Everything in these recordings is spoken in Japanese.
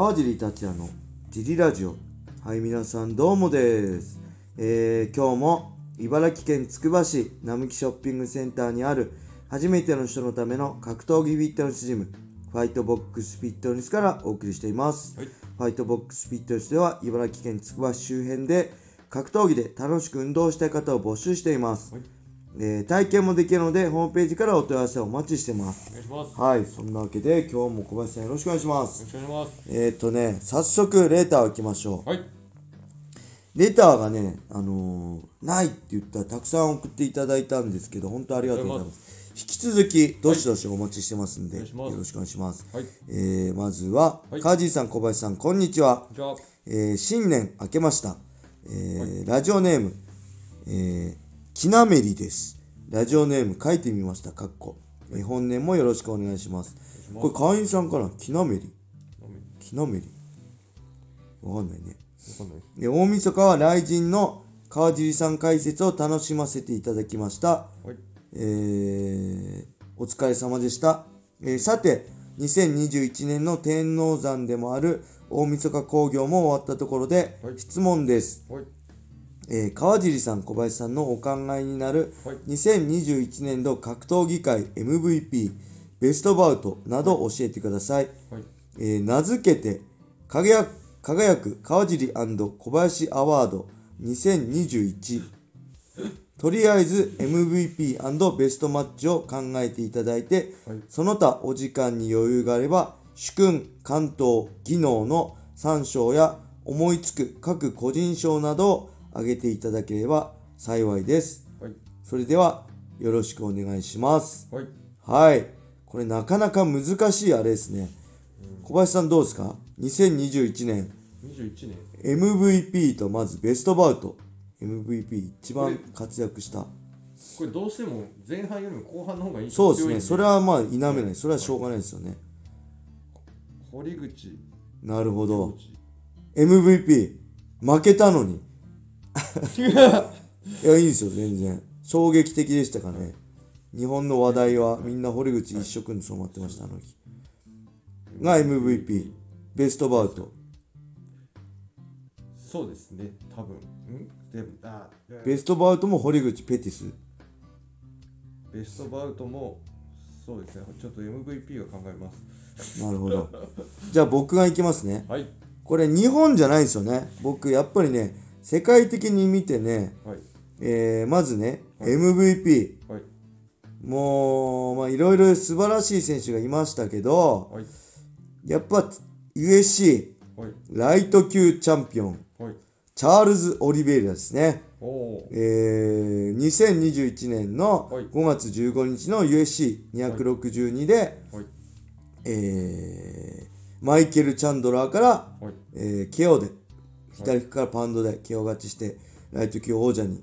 川尻達也のジリラジオ。はい皆さんどうもです、えー、今日も茨城県つくば市並木ショッピングセンターにある初めての人のための格闘技フィットネスジムファイトボックスフィットネスからお送りしています、はい。ファイトボックスフィットネスでは茨城県つくば市周辺で格闘技で楽しく運動したい方を募集しています、はいえー体験もできるのでホームページからお問い合わせをお待ちしてますお願いします。よはいそんなわけで今日も小林さんよろしくお願いしますろしくお願いします。えっ、ー、とね早速レーターを行きましょうはい。レターがね、あのーないって言ったらたくさん送っていただいたんですけど、本当ありがとうございます。引き続き、どしどしお待ちしてますんで、お願いよろしくお願いします。はい。えー、まずは、はいカージーさん、小林さん、こんにちは。えー、新年明けました。えーラジオネーム、えー、きなめりです。ラジオネーム書いてみました、かっこ。えー本年もよろしくお願いします。これ、会員さんかなきなめりきなめりわかんないね。わかんない。で大晦日は雷神の川尻さん解説を楽しませていただきました。はい。えーお疲れ様でした。えーさて、2021年の天王山でもある大晦日興行も終わったところで、はい質問です。はい。えー川尻さん、小林さんのお考えになるはい2021年度格闘技界 MVP、ベストバウトなど教えてください。はい。えー名付けて輝く輝く川尻小林アワード2021とりあえず MVP& ベストマッチを考えていただいて、はいその他お時間に余裕があれば主君関東技能の3賞や思いつく各個人賞などを挙げていただければ幸いですはい。それではよろしくお願いしますはい。はい。これなかなか難しいあれですね。小林さんどうですか ?2021 年21年。MVP とまずベストバウト。MVP 一番活躍した。これどうしても前半よりも後半の方がいいそうですね。それは。はまあ否めない。それはしょうがないですよね。堀口。なるほど MVP 負けたのに。いや、いいんですよ、全然。衝撃的でしたかね。日本の話題はみんな堀口一色に染まってました、あの日。が MVP。ベストバウト。そうですね。多分。ん？でも、あ、ベストバウトも堀口ペティス。ベストバウトも、そうですね。ちょっと MVP を考えます。なるほど。じゃあ僕が行きますね。はい。これ日本じゃないですよね。僕やっぱりね、世界的に見てね、はい。えーまずね、MVP。はい。もう、まあいろいろ素晴らしい選手がいましたけど、はい。やっぱ USC はい。ライト級チャンピオン、はい。チャールズ・オリベイラですね。えー2021年のはい5月15日の USC262 で、はい。えーマイケル・チャンドラーから、はい。えー、KO で左からパウンドで KO 勝ちしてライト級王者に、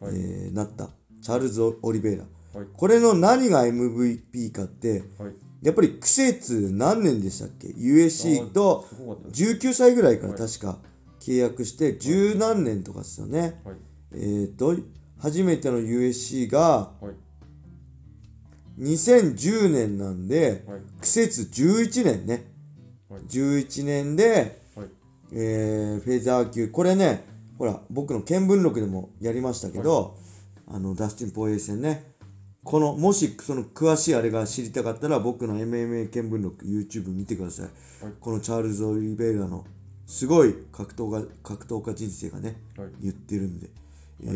はいえーなったチャールズ・オリベイラはい。これの何が MVP かってはい。やっぱり苦節何年でしたっけ？USC とすごかったです。19歳ぐらいからはい確か契約して十何年とかですよね、はい。えー、と初めての USC がはい。2010年なんではい。苦節11年ねはい。11年ではい。えーフェザー級。これねほら僕の見聞録でもやりましたけど、あのダスティン・ポーエイ戦ね。このもしその詳しいあれが知りたかったら僕の MMA 見聞録 YouTube 見てください、はい。このチャールズ・オリベイラのすごい格闘家格闘家人生がね、はい。言ってるんで、え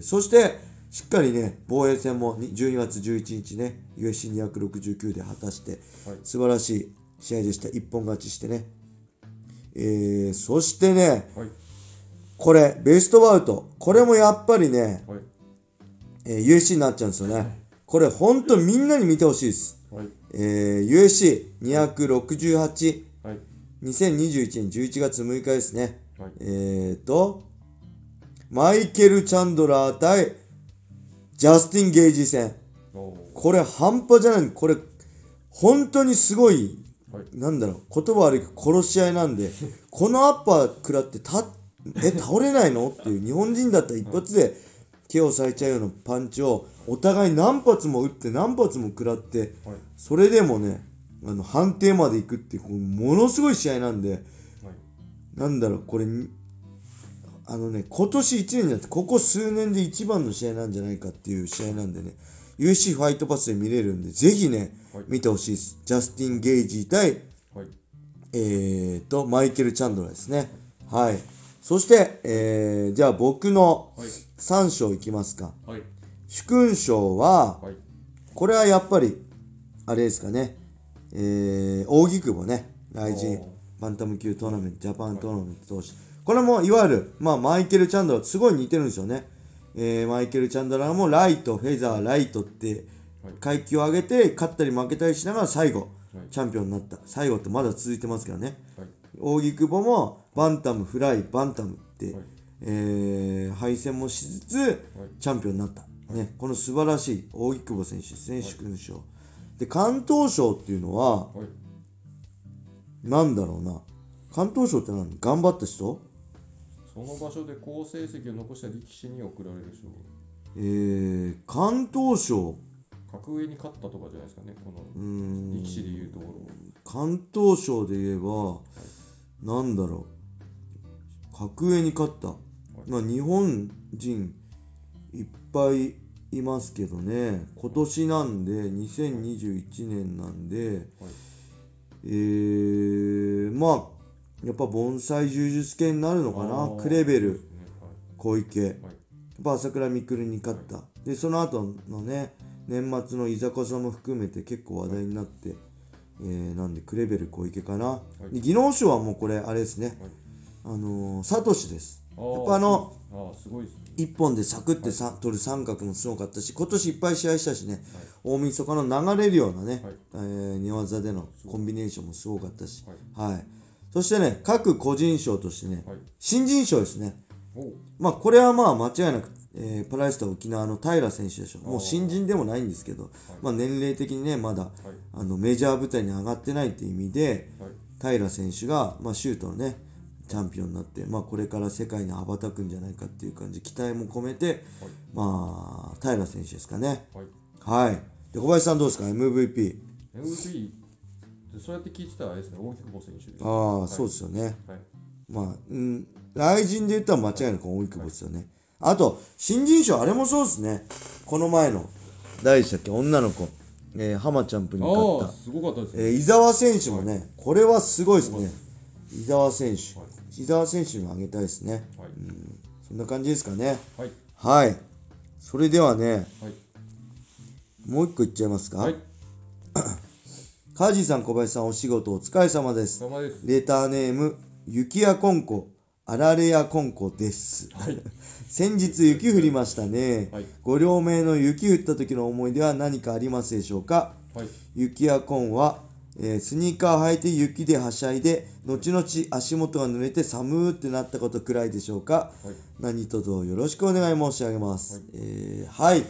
ーそしてしっかりね防衛戦もに12月11日ね USC269 で果たして、はい。素晴らしい試合でした。一本勝ちしてねえー、そしてね、はい。これ、ベストバウト。これもやっぱりね、はい。えー USC になっちゃうんですよね。これ、ほんとみんなに見てほしいです。はい。えー、USC268、はい。2021年11月6日ですね。はい。えーと、マイケル・チャンドラー対ジャスティン・ゲイジー戦。これ、半端じゃない。これ、本当にすごい。なんだろう、言葉悪いけど殺し合いなんで、このアッパー食らってた、え、倒れないの？っていう、日本人だったら一発で KO されちゃうようなパンチを、お互い何発も打って何発も食らって、はい。それでもね、あの判定まで行くっていうものすごい試合なんではい。なんだろうこれにあのね今年1年じゃなくてここ数年で一番の試合なんじゃないかっていう試合なんでね UC ファイトパスで見れるんでぜひね、はい見てほしいです。ジャスティン・ゲイジー対はい。えー、とマイケル・チャンドラーですね。はい。そして、えー、じゃあ僕のはい。3章いきますか。はい。主勲章ははい。これはやっぱりあれですかね。えー、扇久保ね。来人バンタム級トーナメントジャパントーナメント投手。これもいわゆる、まあ、マイケル・チャンドラすごい似てるんですよね、えーマイケル・チャンドラーもライトフェザーライトってはい階級を上げて勝ったり負けたりしながら最後、はい。チャンピオンになった。最後ってまだ続いてますけどね。はい。扇久保もバンタムフライバンタムって、はい。えー敗戦もしつつ、チャンピオンになった、ね、この素晴らしい扇久保選手ですね主勲賞で関東賞っていうのははい。なんだろうな。関東賞って何？頑張った人？その場所で好成績を残した力士に贈られる賞。えー、関東賞格上に勝ったとかじゃないですかねこのん。力士でいうところ。関東賞で言えば、なんだろう。格上に勝った、まあ、日本人いっぱいいますけどね。今年なんで2021年なんで、はい。えー、まあやっぱ盆栽柔術系になるのかあなークレベルね小池やっはい。はい。ぱ朝倉未来に勝った。でその後のね年末のいざこざも含めて結構話題になって、えーなんでクレベル小池かな、い。で技能賞はもうこれあれですね、はい。あのー、サトシです。やっぱあのあーすごいですね。一本でサクってさ、取る三角もすごかったし今年いっぱい試合したしね、大晦日の流れるようなね、はい。えー寝技でのコンビネーションもすごかったし、はい。はい、そしてね各個人賞としてね、はい。新人賞ですね。まあこれはまあ間違いなく、えーパラリスタ沖縄の平選手でしょ。もう新人でもないんですけど、まあ、年齢的にねまだ、あのメジャー舞台に上がってないっていう意味ではい。平選手が、まあ、シュートのねチャンピオンになって、まあ、これから世界に羽ばたくんじゃないかっていう感じ期待も込めて、まあ平選手ですかね。はい。はい。で小林さんどうですか？MVP MVP でそうやって聞いてたらあれですね大木久保選手ですああ、そうですよね。はい。まあ、うん、雷神で言ったら間違いなく大久保ですよね。あと、新人賞、あれもそうですね。この前の、誰でしたっけ、女の子、えー、浜ちゃんぷに勝った、すごかったですねえー伊沢選手もね、これはすごいですね。伊沢選手。伊沢選手にもあげたいですね。はいそんな感じですかね。はいはい。それではね、はいもう一個いっちゃいますか。はいカージーさん、小林さん、お仕事お疲れ様です。様ですレターネーム、雪やこんこ、あられやこんこです。はい。先日雪降りましたね、はい。ご両名の雪降った時の思い出は何かありますでしょうか？はい。雪やコンは、えースニーカー履いて雪ではしゃいで後々足元が濡れて寒ーってなったことくらいでしょうか、はい。何卒よろしくお願い申し上げます、えーはい。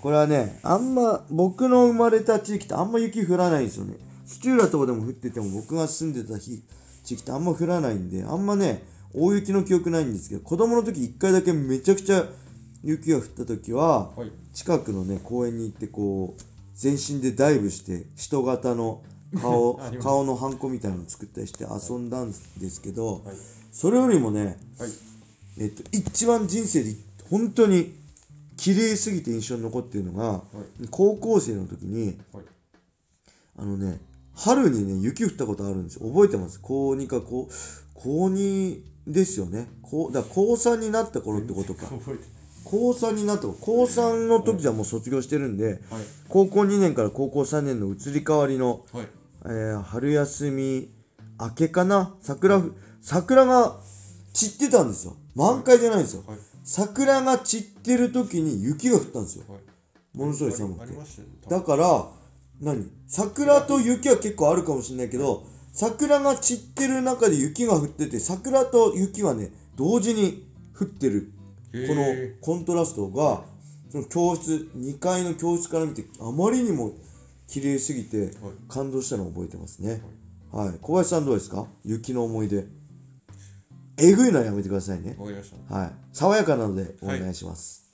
これはねあんま僕の生まれた地域ってあんま雪降らないんですよね。土浦とかでも降ってても僕が住んでた日地域ってあんま降らないんであんまね大雪の記憶ないんですけど子供の時1回だけめちゃくちゃ雪が降った時は、はい。近くのね公園に行ってこう全身でダイブして人型の顔 あります。顔のハンコみたいなの作ったりして遊んだんですけど、はい。それよりもね、はい。えっと、一番人生で本当に綺麗すぎて印象に残っているのが、高校生の時にはい。あのね春にね雪降ったことあるんですよ。覚えてます？高2か高高2ですよね。高だ高3になった頃ってことか。高3になった高3の時じゃもう卒業してるんで、はい。高校2年から高校3年の移り変わりの、はい。えー春休み明けかな？桜ふ桜が散ってたんですよ。満開じゃないんですよ、はい。桜が散ってる時に雪が降ったんですよ。はい。ものすごい寒くて。ねだから何？桜と雪は結構あるかもしれないけど桜が散ってる中で雪が降ってて桜と雪はね同時に降ってる。このコントラストがその教室2階の教室から見てあまりにも綺麗すぎて感動したのを覚えてますね。はい。小林さんどうですか？雪の思い出。えぐいのはやめてくださいね。わかりました。はい。爽やかなのでお願いします。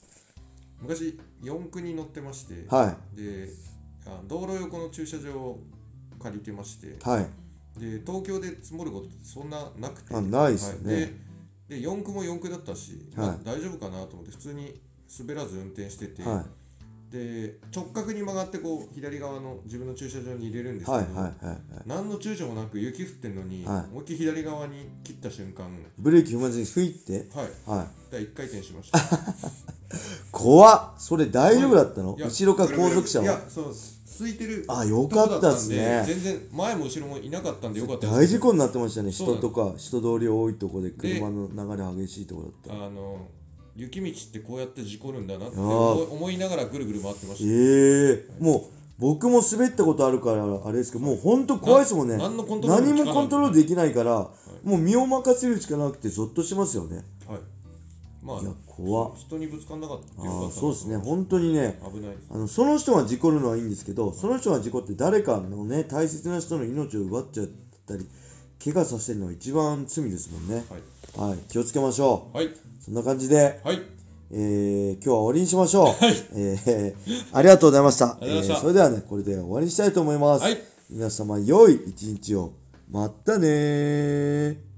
昔四駆に乗ってましてはい。であ道路横の駐車場借りてましてはい。で東京で積もることってそんななくてあないですよね。はい。でで4区も4区だったし、まあはい。大丈夫かなと思って普通に滑らず運転してて、はで直角に曲がってこう左側の自分の駐車場に入れるんでいすけど、何の躊躇もなく雪降ってんのに、はい。思いっきり左側に切った瞬間ブレーキ踏まずに吹いて？はい。はい。第1回転しました。怖っ。それ大丈夫だったの？後ろから後続車いやはそう空いてるあよかったっすね。全然前も後ろもいなかったんでよかった大事故になってましたね。人とか人通り多いとこで車の流れ激しいとこだった。あの雪道ってこうやって事故るんだなって思いながらぐるぐる回ってました。ええもう僕も滑ったことあるからあれですけどもうほんと怖いですもんね。な何もコントロールできないからもう身を任せるしかなくてゾッとしますよね。はい。まあいや怖っ。人にぶつかんなかったあそうですね。本当にね危ないです。あのその人が事故るのはいいんですけどその人が事故って誰かのね大切な人の命を奪っちゃったり怪我させてるのが一番罪ですもんねはいはい気をつけましょはい、うそんな感じではい、えー今日は終わりにしましょう。えー ありがとうございました。ありがとうございましたえーそれではね、これで終わりにしたいと思います。はい皆様、良い一日を。またねー。